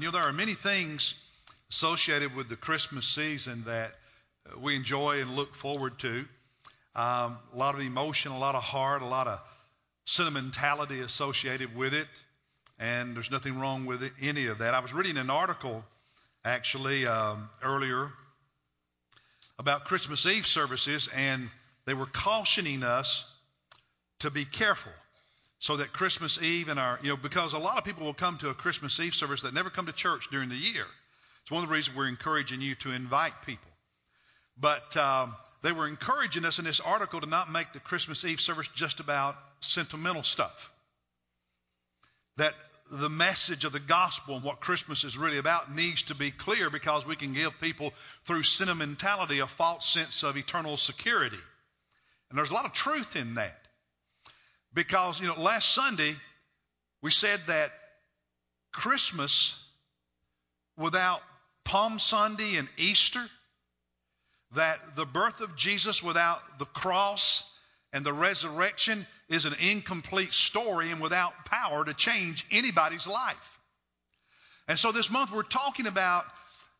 You know, there are many things associated with the Christmas season that uh, we enjoy and look forward to. Um, a lot of emotion, a lot of heart, a lot of sentimentality associated with it, and there's nothing wrong with it, any of that. I was reading an article actually um, earlier about Christmas Eve services, and they were cautioning us to be careful so that Christmas Eve and our, you know, because a lot of people will come to a Christmas Eve service that never come to church during the year. It's one of the reasons we're encouraging you to invite people. But um, they were encouraging us in this article to not make the Christmas Eve service just about sentimental stuff. That the message of the gospel and what Christmas is really about needs to be clear because we can give people, through sentimentality, a false sense of eternal security. And there's a lot of truth in that. Because, you know, last Sunday we said that Christmas without Palm Sunday and Easter, that the birth of Jesus without the cross and the resurrection is an incomplete story and without power to change anybody's life. And so this month we're talking about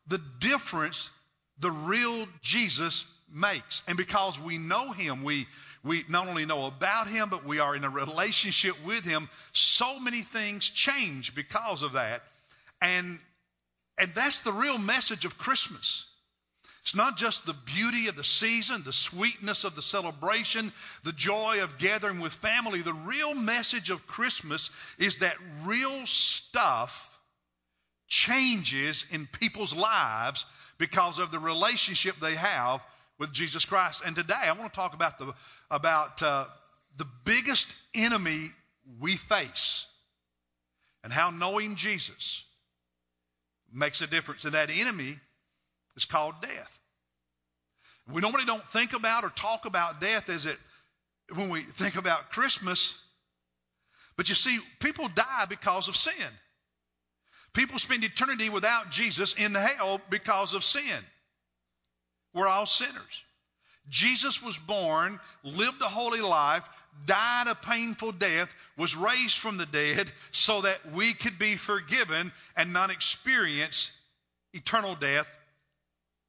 the difference the real Jesus makes. And because we know him, we we not only know about him, but we are in a relationship with him. So many things change because of that. And, and that's the real message of Christmas. It's not just the beauty of the season, the sweetness of the celebration, the joy of gathering with family. The real message of Christmas is that real stuff changes in people's lives because of the relationship they have with Jesus Christ. And today I want to talk about the about uh, the biggest enemy we face and how knowing Jesus makes a difference. And that enemy is called death. We normally don't think about or talk about death as it when we think about Christmas. But you see, people die because of sin. People spend eternity without Jesus in hell because of sin. We're all sinners. Jesus was born, lived a holy life, died a painful death, was raised from the dead so that we could be forgiven and not experience eternal death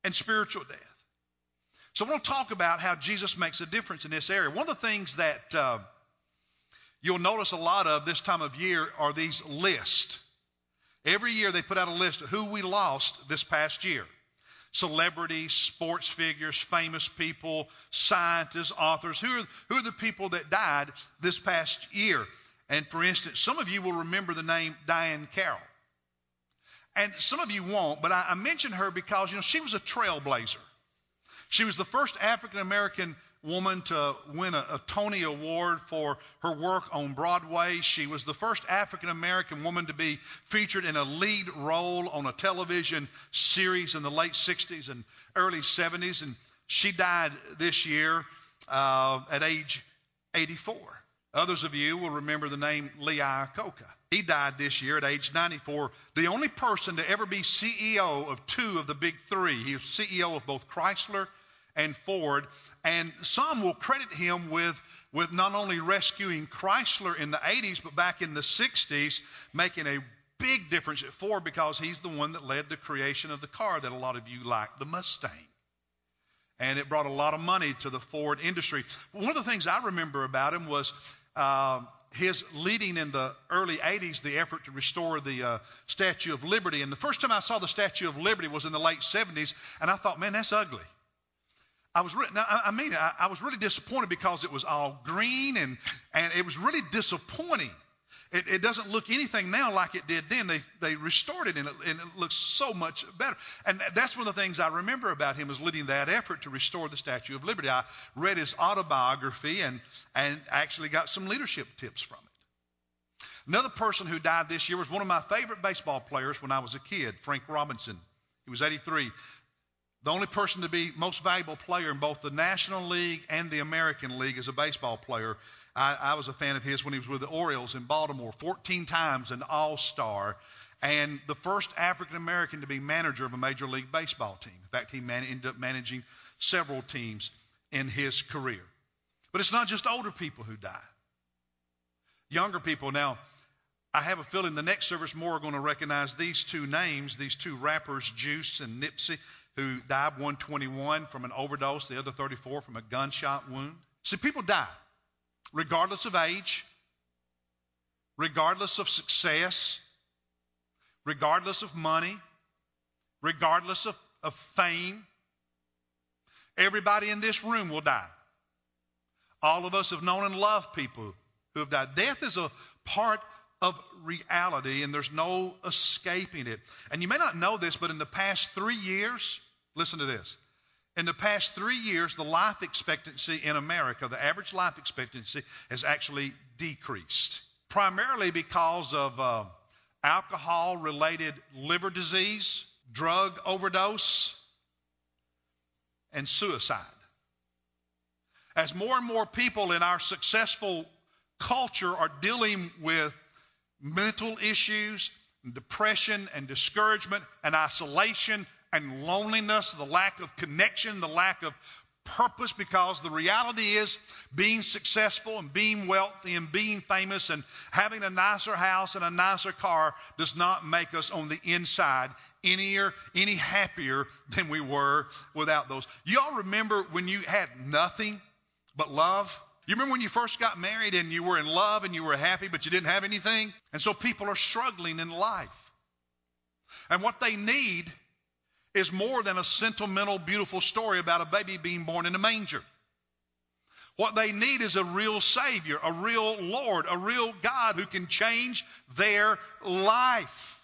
and spiritual death. So to talk about how Jesus makes a difference in this area. One of the things that uh, you'll notice a lot of this time of year are these lists. Every year they put out a list of who we lost this past year celebrities, sports figures, famous people, scientists, authors. Who are, who are the people that died this past year? And for instance, some of you will remember the name Diahann Carroll. And some of you won't, but I, I mentioned her because, you know, she was a trailblazer. She was the first African American woman to win a, a, Tony Award for her work on Broadway. She was the first African American woman to be featured in a lead role on a television series in the late 60s and early 70s. And she died this year uh, at age 84. Others of you will remember the name Lee Iacocca. He died this year at age 94. The only person to ever be CEO of two of the big three. He was CEO of both Chrysler and Ford. And some will credit him with, with not only rescuing Chrysler in the 80s, but back in the 60s, making a big difference at Ford because he's the one that led the creation of the car that a lot of you like, the Mustang. And it brought a lot of money to the Ford industry. One of the things I remember about him was uh, his leading in the early 80s the effort to restore the uh, Statue of Liberty. And the first time I saw the Statue of Liberty was in the late 70s, and I thought, man, that's ugly. I was really, I mean, I, was really disappointed because it was all green and, and it was really disappointing. It, it, doesn't look anything now like it did then. They, they restored it and, it and it looks so much better. And that's one of the things I remember about him was leading that effort to restore the Statue of Liberty. I read his autobiography and, and actually got some leadership tips from it. Another person who died this year was one of my favorite baseball players when I was a kid, Frank Robinson. He was 83 the only person to be most valuable player in both the National League and the American League as a baseball player. I, I was a fan of his when he was with the Orioles in Baltimore, 14 times an All Star, and the first African American to be manager of a Major League Baseball team. In fact, he man, ended up managing several teams in his career. But it's not just older people who die. Younger people now, I have a feeling the next service more are going to recognize these two names, these two rappers, Juice and Nipsey, who died 121 from an overdose, the other 34 from a gunshot wound. See, people die, regardless of age, regardless of success, regardless of money, regardless of, of fame. Everybody in this room will die. All of us have known and loved people who have died. Death is a part of reality, and there's no escaping it. And you may not know this, but in the past three years, listen to this. In the past three years, the life expectancy in America, the average life expectancy, has actually decreased, primarily because of uh, alcohol related liver disease, drug overdose, and suicide. As more and more people in our successful culture are dealing with mental issues, and depression and discouragement and isolation and loneliness, the lack of connection, the lack of purpose because the reality is being successful and being wealthy and being famous and having a nicer house and a nicer car does not make us on the inside any, any happier than we were without those. You all remember when you had nothing but love? You remember when you first got married and you were in love and you were happy, but you didn't have anything? And so people are struggling in life. And what they need is more than a sentimental, beautiful story about a baby being born in a manger. What they need is a real Savior, a real Lord, a real God who can change their life.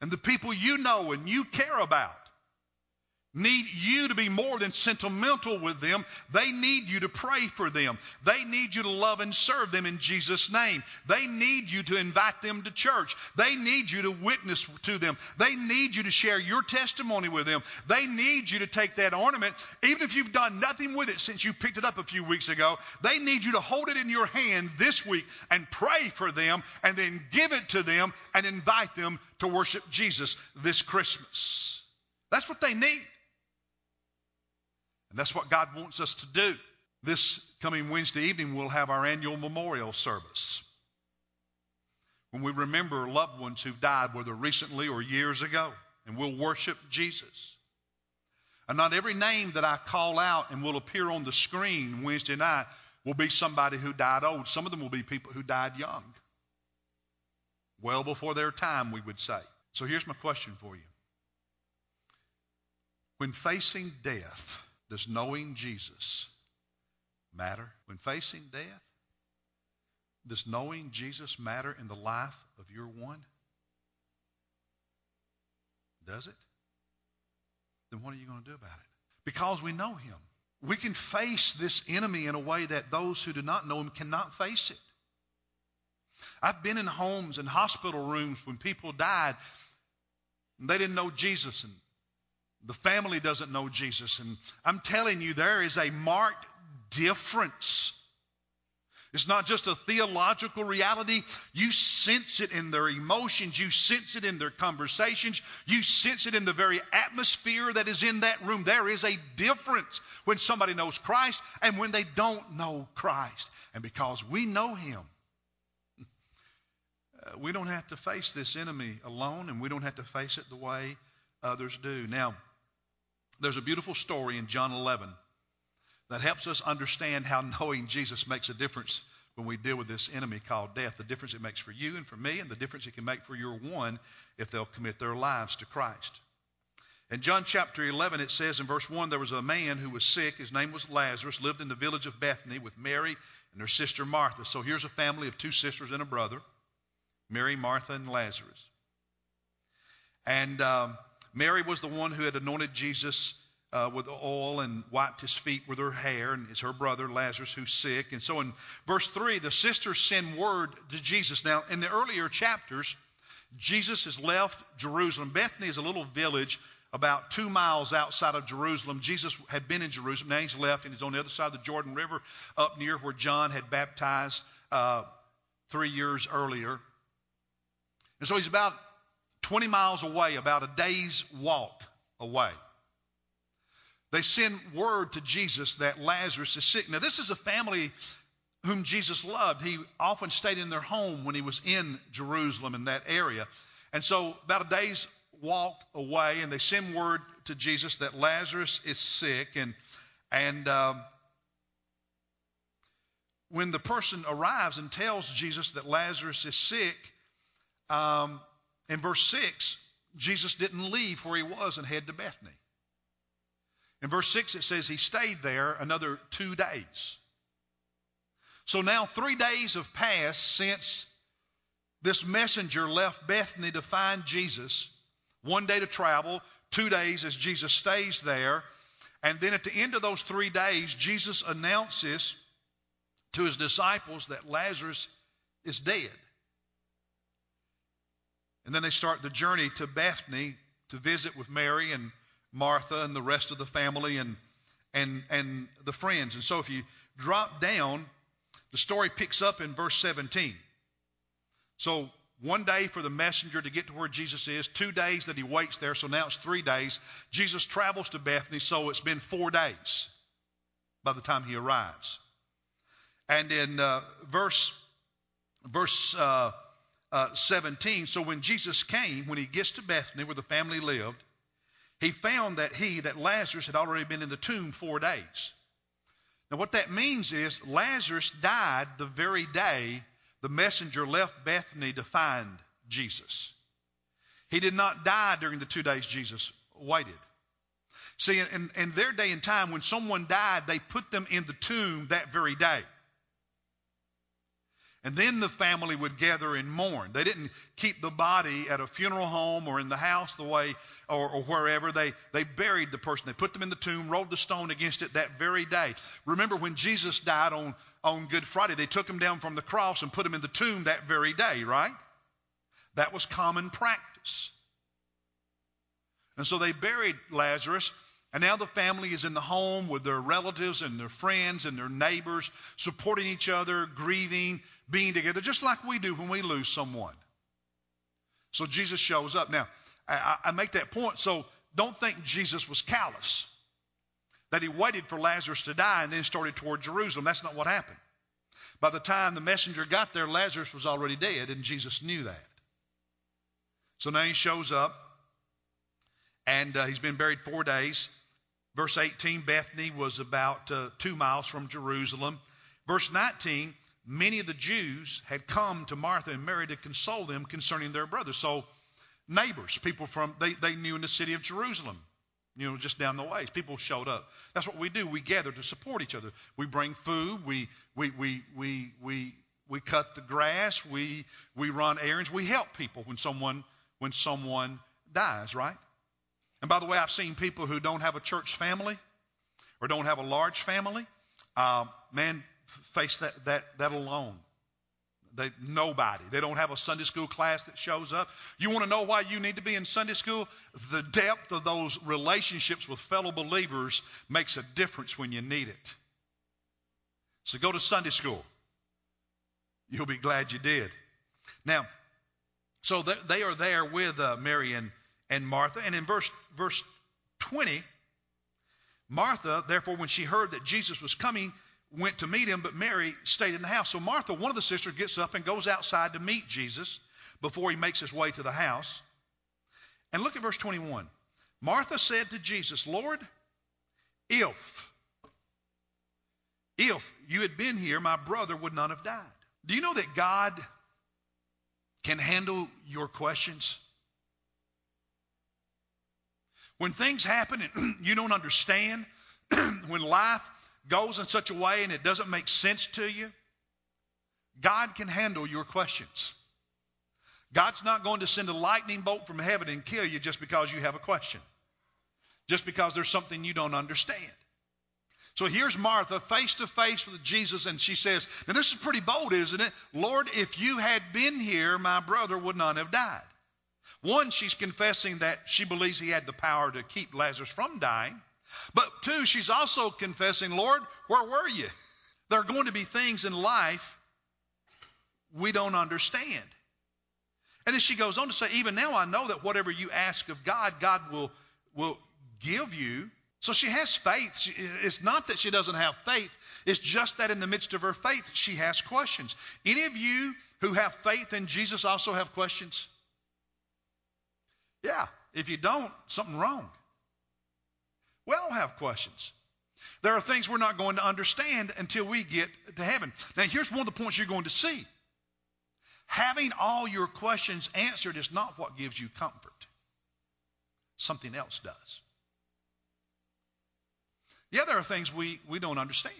And the people you know and you care about need you to be more than sentimental with them. They need you to pray for them. They need you to love and serve them in Jesus' name. They need you to invite them to church. They need you to witness to them. They need you to share your testimony with them. They need you to take that ornament, even if you've done nothing with it since you picked it up a few weeks ago. They need you to hold it in your hand this week and pray for them and then give it to them and invite them to worship Jesus this Christmas. That's what they need. And that's what God wants us to do. This coming Wednesday evening, we'll have our annual memorial service. When we remember loved ones who've died, whether recently or years ago, and we'll worship Jesus. And not every name that I call out and will appear on the screen Wednesday night will be somebody who died old. Some of them will be people who died young. Well before their time, we would say. So here's my question for you. When facing death, does knowing Jesus matter? When facing death, does knowing Jesus matter in the life of your one? Does it? Then what are you going to do about it? Because we know him. We can face this enemy in a way that those who do not know him cannot face it. I've been in homes and hospital rooms when people died and they didn't know Jesus and the family doesn't know Jesus. And I'm telling you, there is a marked difference. It's not just a theological reality. You sense it in their emotions. You sense it in their conversations. You sense it in the very atmosphere that is in that room. There is a difference when somebody knows Christ and when they don't know Christ. And because we know Him, uh, we don't have to face this enemy alone and we don't have to face it the way others do. Now, there's a beautiful story in John 11 that helps us understand how knowing Jesus makes a difference when we deal with this enemy called death, the difference it makes for you and for me, and the difference it can make for your one if they'll commit their lives to Christ. In John chapter 11, it says in verse 1 there was a man who was sick. His name was Lazarus, lived in the village of Bethany with Mary and her sister Martha. So here's a family of two sisters and a brother Mary, Martha, and Lazarus. And um, Mary was the one who had anointed Jesus uh, with oil and wiped his feet with her hair, and it's her brother Lazarus who's sick. And so in verse 3, the sisters send word to Jesus. Now, in the earlier chapters, Jesus has left Jerusalem. Bethany is a little village about two miles outside of Jerusalem. Jesus had been in Jerusalem. Now he's left, and he's on the other side of the Jordan River, up near where John had baptized uh, three years earlier. And so he's about 20 miles away, about a day's walk away. They send word to Jesus that Lazarus is sick. Now, this is a family whom Jesus loved, he often stayed in their home when he was in Jerusalem in that area. And so, about a day's walk away, and they send word to Jesus that Lazarus is sick. And, and um, when the person arrives and tells Jesus that Lazarus is sick, um, in verse 6, Jesus didn't leave where he was and head to Bethany. In verse 6, it says he stayed there another two days. So now three days have passed since this messenger left Bethany to find Jesus. One day to travel, two days as Jesus stays there. And then at the end of those three days, Jesus announces to his disciples that Lazarus is dead. And then they start the journey to Bethany to visit with Mary and Martha and the rest of the family and and and the friends. And so if you drop down, the story picks up in verse 17. So one day for the messenger to get to where Jesus is, two days that he waits there, so now it's three days. Jesus travels to Bethany, so it's been four days by the time he arrives. And in uh, verse verse uh, uh, 17, so when Jesus came, when he gets to Bethany where the family lived, he found that he, that Lazarus, had already been in the tomb four days. Now, what that means is Lazarus died the very day the messenger left Bethany to find Jesus. He did not die during the two days Jesus waited. See, in, in their day and time, when someone died, they put them in the tomb that very day. And then the family would gather and mourn. They didn't keep the body at a funeral home or in the house the way or, or, wherever. They, they buried the person. They put them in the tomb, rolled the stone against it that very day. Remember when Jesus died on, on Good Friday, they took him down from the cross and put him in the tomb that very day, right? That was common practice. And so they buried Lazarus and now the family is in the home with their relatives and their friends and their neighbors, supporting each other, grieving, being together, just like we do when we lose someone. So Jesus shows up. Now, I, I make that point, so don't think Jesus was callous, that he waited for Lazarus to die and then started toward Jerusalem. That's not what happened. By the time the messenger got there, Lazarus was already dead, and Jesus knew that. So now he shows up, and uh, he's been buried four days. Verse 18, Bethany was about uh, two miles from Jerusalem. Verse 19, many of the Jews had come to Martha and Mary to console them concerning their brother. So, neighbors, people from, they, they knew in the city of Jerusalem, you know, just down the ways. People showed up. That's what we do. We gather to support each other. We bring food. We, we, we, we, we, we cut the grass. We, we run errands. We help people when someone, when someone dies, right? And by the way, I've seen people who don't have a church family or don't have a large family, uh, man, face that, that, that alone. They, nobody. They don't have a Sunday school class that shows up. You want to know why you need to be in Sunday school? The depth of those relationships with fellow believers makes a difference when you need it. So go to Sunday school. You'll be glad you did. Now, so they are there with uh, Mary and and Martha. And in verse, verse 20, Martha, therefore, when she heard that Jesus was coming, went to meet him, but Mary stayed in the house. So Martha, one of the sisters, gets up and goes outside to meet Jesus before he makes his way to the house. And look at verse 21. Martha said to Jesus, Lord, if, if you had been here, my brother would not have died. Do you know that God can handle your questions? When things happen and you don't understand, when life goes in such a way and it doesn't make sense to you, God can handle your questions. God's not going to send a lightning bolt from heaven and kill you just because you have a question, just because there's something you don't understand. So here's Martha face to face with Jesus, and she says, Now this is pretty bold, isn't it? Lord, if you had been here, my brother would not have died. One, she's confessing that she believes he had the power to keep Lazarus from dying. But two, she's also confessing, Lord, where were you? There are going to be things in life we don't understand. And then she goes on to say, even now I know that whatever you ask of God, God will, will give you. So she has faith. She, it's not that she doesn't have faith, it's just that in the midst of her faith, she has questions. Any of you who have faith in Jesus also have questions? Yeah. If you don't, something wrong. We all have questions. There are things we're not going to understand until we get to heaven. Now, here's one of the points you're going to see. Having all your questions answered is not what gives you comfort. Something else does. Yeah, there are things we, we don't understand.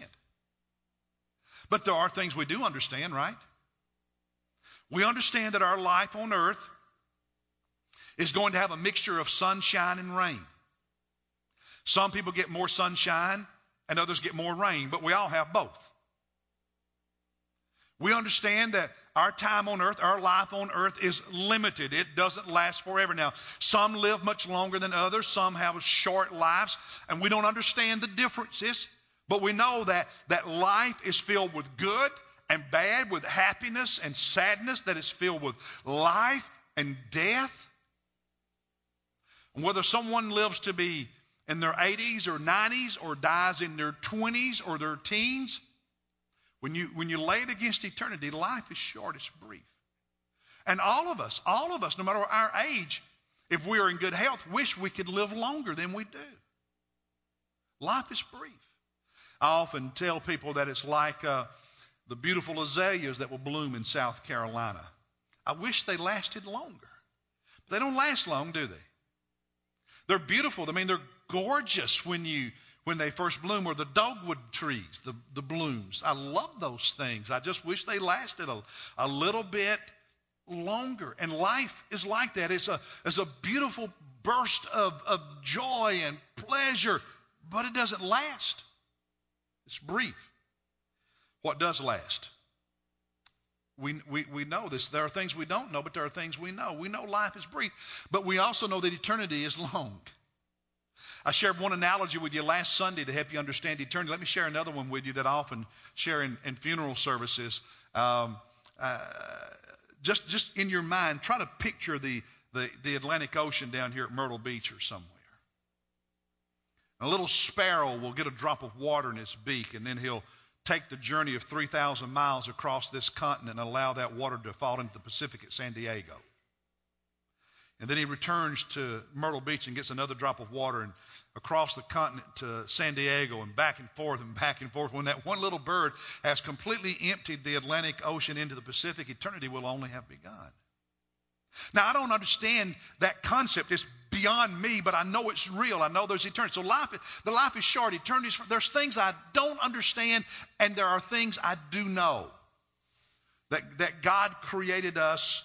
But there are things we do understand, right? We understand that our life on earth is going to have a mixture of sunshine and rain. Some people get more sunshine and others get more rain, but we all have both. We understand that our time on earth, our life on earth is limited. It doesn't last forever. Now, some live much longer than others, some have short lives, and we don't understand the differences, but we know that, that life is filled with good and bad, with happiness and sadness, that is filled with life and death. And whether someone lives to be in their 80s or 90s or dies in their 20s or their teens, when you, when you lay it against eternity, life is short, it's brief. And all of us, all of us, no matter our age, if we are in good health, wish we could live longer than we do. Life is brief. I often tell people that it's like uh, the beautiful azaleas that will bloom in South Carolina. I wish they lasted longer. But they don't last long, do they? They're beautiful. I mean, they're gorgeous when you when they first bloom, or the dogwood trees, the, the blooms. I love those things. I just wish they lasted a, a little bit longer. And life is like that. It's a, it's a beautiful burst of, of joy and pleasure, but it doesn't last. It's brief. What does last? We, we, we know this. There are things we don't know, but there are things we know. We know life is brief, but we also know that eternity is long. I shared one analogy with you last Sunday to help you understand eternity. Let me share another one with you that I often share in, in funeral services. Um, uh, just, just in your mind, try to picture the, the, the Atlantic Ocean down here at Myrtle Beach or somewhere. A little sparrow will get a drop of water in its beak, and then he'll take the journey of 3,000 miles across this continent and allow that water to fall into the Pacific at San Diego. And then he returns to Myrtle Beach and gets another drop of water and across the continent to San Diego and back and forth and back and forth. When that one little bird has completely emptied the Atlantic Ocean into the Pacific, eternity will only have begun. Now, I don't understand that concept. It's beyond me, but I know it's real. I know there's eternity. So life, the life is short. Eternity is, there's things I don't understand, and there are things I do know. That, that God created us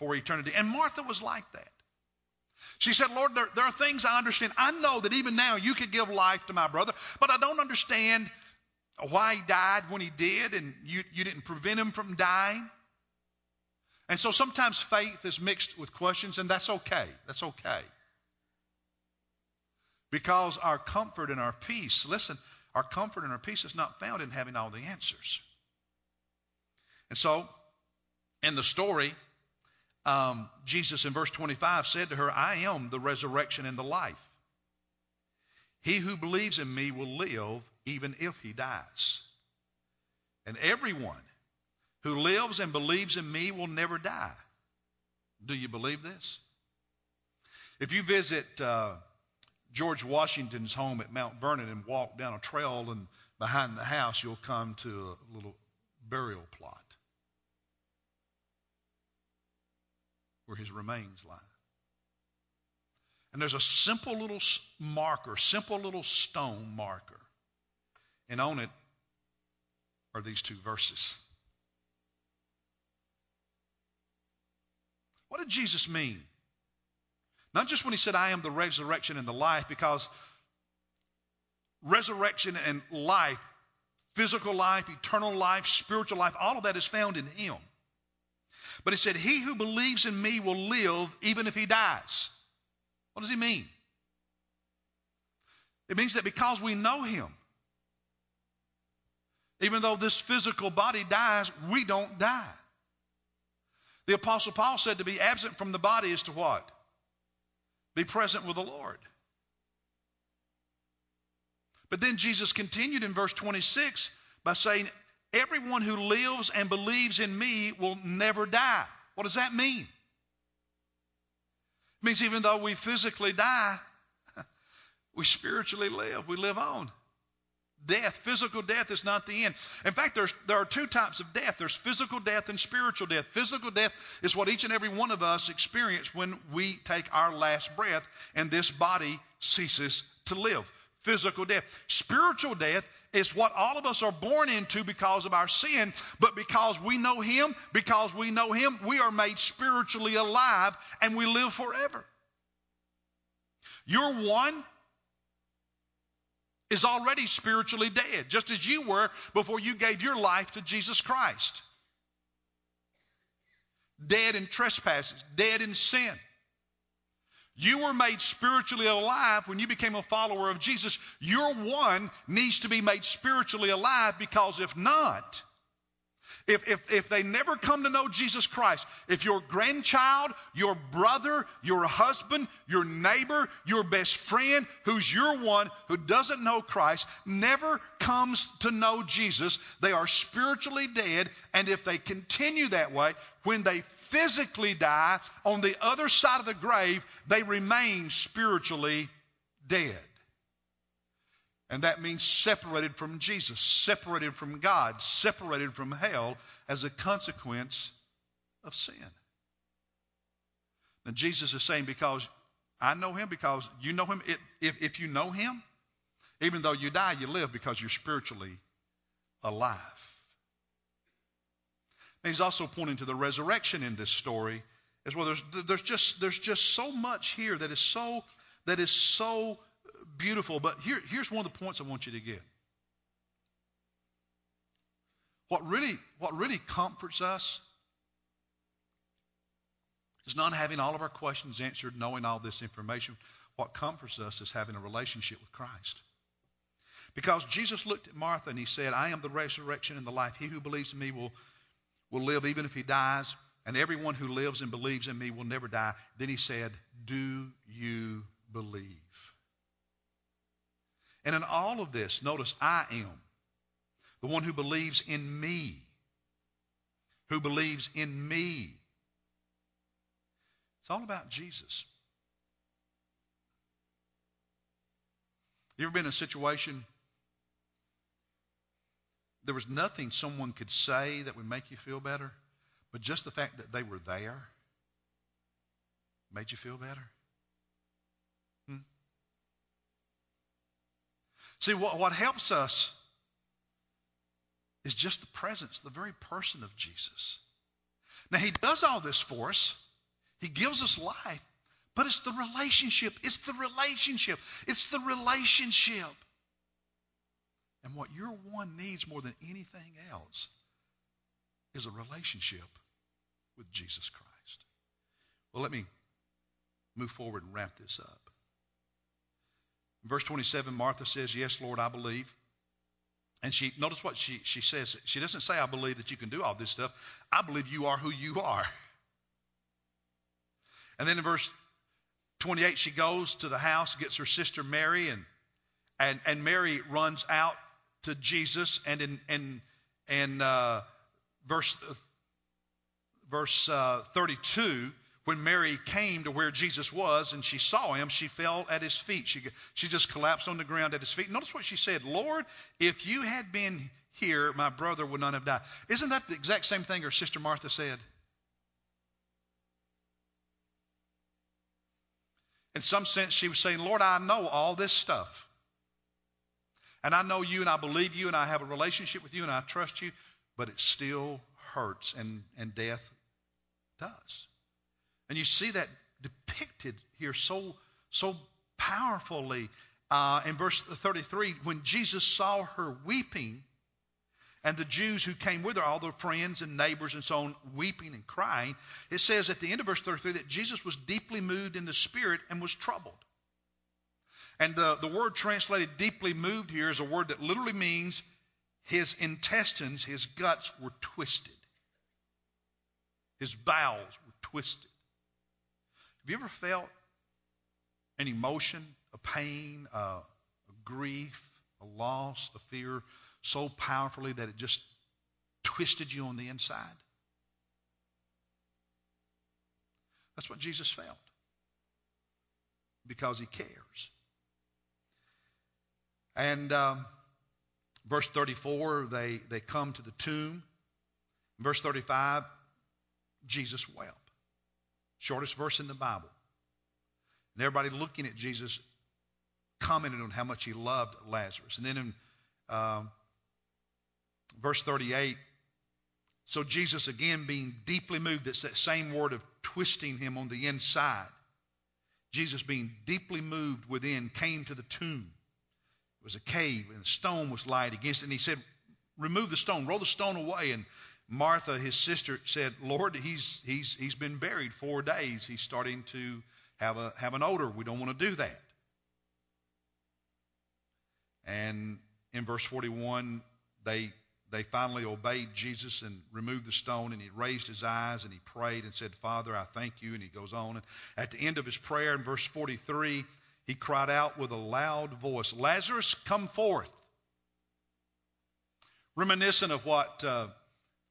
for eternity. And Martha was like that. She said, Lord, there, there, are things I understand. I know that even now you could give life to my brother, but I don't understand why he died when he did, and you, you didn't prevent him from dying. And so sometimes faith is mixed with questions, and that's okay. That's okay. Because our comfort and our peace, listen, our comfort and our peace is not found in having all the answers. And so, in the story, um, Jesus in verse 25 said to her, I am the resurrection and the life. He who believes in me will live even if he dies. And everyone who lives and believes in me will never die. Do you believe this? If you visit uh, George Washington's home at Mount Vernon and walk down a trail and behind the house, you'll come to a little burial plot. where his remains lie. And there's a simple little marker, simple little stone marker. And on it are these two verses. What did Jesus mean? Not just when he said, I am the resurrection and the life, because resurrection and life, physical life, eternal life, spiritual life, all of that is found in him. But he said, He who believes in me will live even if he dies. What does he mean? It means that because we know him, even though this physical body dies, we don't die. The Apostle Paul said to be absent from the body is to what? Be present with the Lord. But then Jesus continued in verse 26 by saying, Everyone who lives and believes in me will never die. What does that mean? It means even though we physically die, we spiritually live. We live on. Death, physical death is not the end. In fact, there are two types of death there's physical death and spiritual death. Physical death is what each and every one of us experience when we take our last breath and this body ceases to live. Physical death. Spiritual death is what all of us are born into because of our sin, but because we know Him, because we know Him, we are made spiritually alive and we live forever. Your one is already spiritually dead, just as you were before you gave your life to Jesus Christ. Dead in trespasses, dead in sin. You were made spiritually alive when you became a follower of Jesus. Your one needs to be made spiritually alive because if not, if, if, if they never come to know Jesus Christ, if your grandchild, your brother, your husband, your neighbor, your best friend, who's your one who doesn't know Christ, never comes to know Jesus, they are spiritually dead. And if they continue that way, when they physically die on the other side of the grave, they remain spiritually dead. And that means separated from Jesus, separated from God, separated from hell as a consequence of sin. Now, Jesus is saying, because I know him, because you know him, it, if, if you know him, even though you die, you live because you're spiritually alive. And he's also pointing to the resurrection in this story as well. There's, there's, just, there's just so much here that is so, that is so beautiful. But here, here's one of the points I want you to get. What really, what really comforts us is not having all of our questions answered, knowing all this information. What comforts us is having a relationship with Christ. Because Jesus looked at Martha and he said, I am the resurrection and the life. He who believes in me will, will live even if he dies, and everyone who lives and believes in me will never die. Then he said, Do you believe? And in all of this, notice I am the one who believes in me. Who believes in me. It's all about Jesus. You ever been in a situation there was nothing someone could say that would make you feel better, but just the fact that they were there made you feel better? See, what, what helps us is just the presence, the very person of Jesus. Now, He does all this for us, He gives us life, but it's the relationship. It's the relationship. It's the relationship. And what your one needs more than anything else is a relationship with Jesus Christ. Well, let me move forward and wrap this up. Verse 27, Martha says, Yes, Lord, I believe. And she notice what she, she says. She doesn't say, I believe that you can do all this stuff. I believe you are who you are. And then in verse 28, she goes to the house, gets her sister Mary, and and, and Mary runs out to Jesus. And in in, in uh, verse verse uh, 32, when Mary came to where Jesus was and she saw him, she fell at his feet. She, she just collapsed on the ground at his feet. Notice what she said Lord, if you had been here, my brother would not have died. Isn't that the exact same thing her sister Martha said? In some sense, she was saying, Lord, I know all this stuff. And I know you and I believe you and I have a relationship with you and I trust you, but it still hurts and, and death does. And you see that depicted here so, so powerfully uh, in verse 33 when Jesus saw her weeping and the Jews who came with her, all their friends and neighbors and so on, weeping and crying, it says at the end of verse 33 that Jesus was deeply moved in the spirit and was troubled. And the, the word translated deeply moved here is a word that literally means his intestines, his guts were twisted. His bowels were twisted. Have you ever felt an emotion, a pain, a grief, a loss, a fear so powerfully that it just twisted you on the inside? That's what Jesus felt because he cares. And um, verse 34, they, they come to the tomb. Verse 35, Jesus wept. Shortest verse in the Bible. And everybody looking at Jesus commented on how much he loved Lazarus. And then in um, verse 38, so Jesus, again, being deeply moved, it's that same word of twisting him on the inside. Jesus, being deeply moved within, came to the tomb. It was a cave, and a stone was laid against it. And he said, Remove the stone, roll the stone away. And Martha, his sister, said, Lord, he's, he's, he's been buried four days. He's starting to have, a, have an odor. We don't want to do that. And in verse 41, they they finally obeyed Jesus and removed the stone, and he raised his eyes and he prayed and said, Father, I thank you. And he goes on. And at the end of his prayer, in verse 43, he cried out with a loud voice, Lazarus, come forth. Reminiscent of what uh,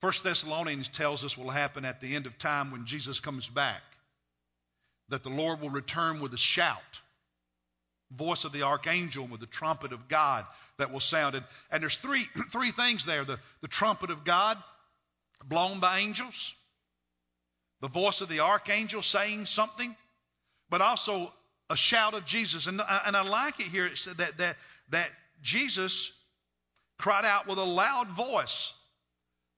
1 Thessalonians tells us will happen at the end of time when Jesus comes back, that the Lord will return with a shout voice of the archangel with the trumpet of God that will sound. And, and there's three, three things there the, the trumpet of God blown by angels, the voice of the archangel saying something, but also a shout of Jesus. And, uh, and I like it here. It that, that, that Jesus cried out with a loud voice,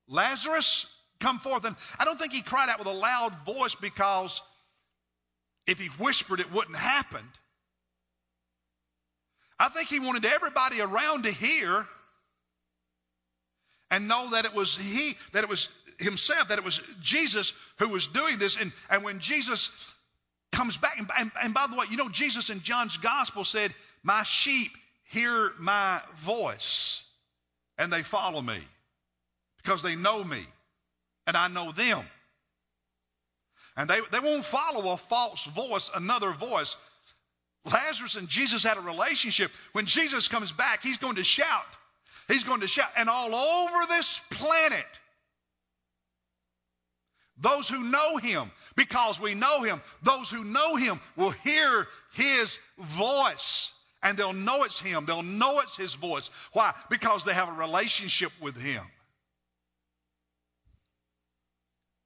Lazarus, come forth. And I don't think he cried out with a loud voice because if he whispered, it wouldn't happen. I think he wanted everybody around to hear and know that it was he, that it was himself, that it was Jesus who was doing this. And, and when Jesus comes back, and, and, and by the way, you know, Jesus in John's gospel said, My sheep hear my voice and they follow me because they know me and I know them. And they, they won't follow a false voice, another voice. Lazarus and Jesus had a relationship. When Jesus comes back, he's going to shout. He's going to shout. And all over this planet, those who know him, because we know him, those who know him will hear his voice. And they'll know it's him. They'll know it's his voice. Why? Because they have a relationship with him.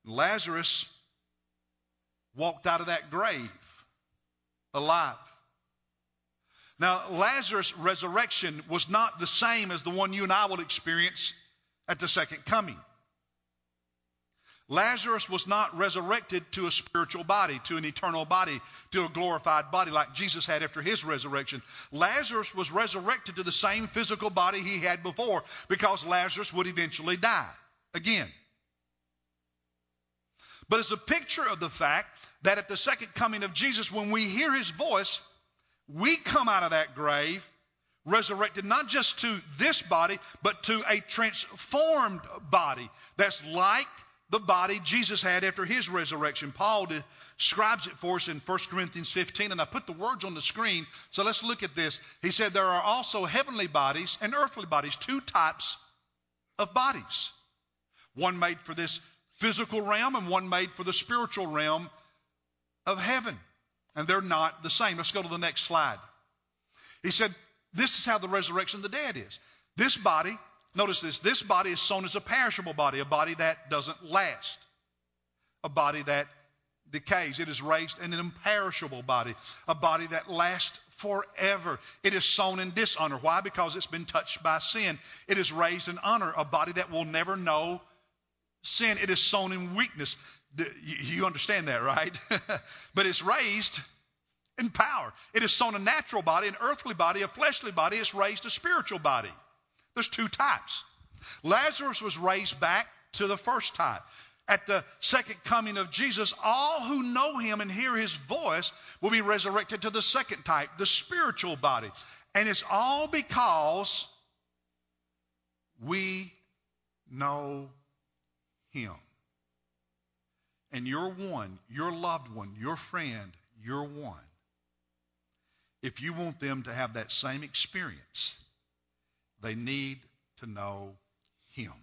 Lazarus walked out of that grave alive. Now, Lazarus' resurrection was not the same as the one you and I will experience at the second coming. Lazarus was not resurrected to a spiritual body, to an eternal body, to a glorified body like Jesus had after his resurrection. Lazarus was resurrected to the same physical body he had before because Lazarus would eventually die again. But it's a picture of the fact that at the second coming of Jesus, when we hear his voice, we come out of that grave resurrected not just to this body, but to a transformed body that's like the body Jesus had after his resurrection. Paul describes it for us in 1 Corinthians 15, and I put the words on the screen, so let's look at this. He said there are also heavenly bodies and earthly bodies, two types of bodies. One made for this physical realm and one made for the spiritual realm of heaven and they're not the same. Let's go to the next slide. He said, This is how the resurrection of the dead is. This body, notice this, this body is sown as a perishable body, a body that doesn't last, a body that decays. It is raised in an imperishable body, a body that lasts forever. It is sown in dishonor. Why? Because it's been touched by sin. It is raised in honor, a body that will never know sin. It is sown in weakness. You understand that, right? but it's raised in power. It is sown a natural body, an earthly body, a fleshly body. It's raised a spiritual body. There's two types. Lazarus was raised back to the first type. At the second coming of Jesus, all who know him and hear his voice will be resurrected to the second type, the spiritual body. And it's all because we know him and your one, your loved one, your friend, your one, if you want them to have that same experience, They need to know Him.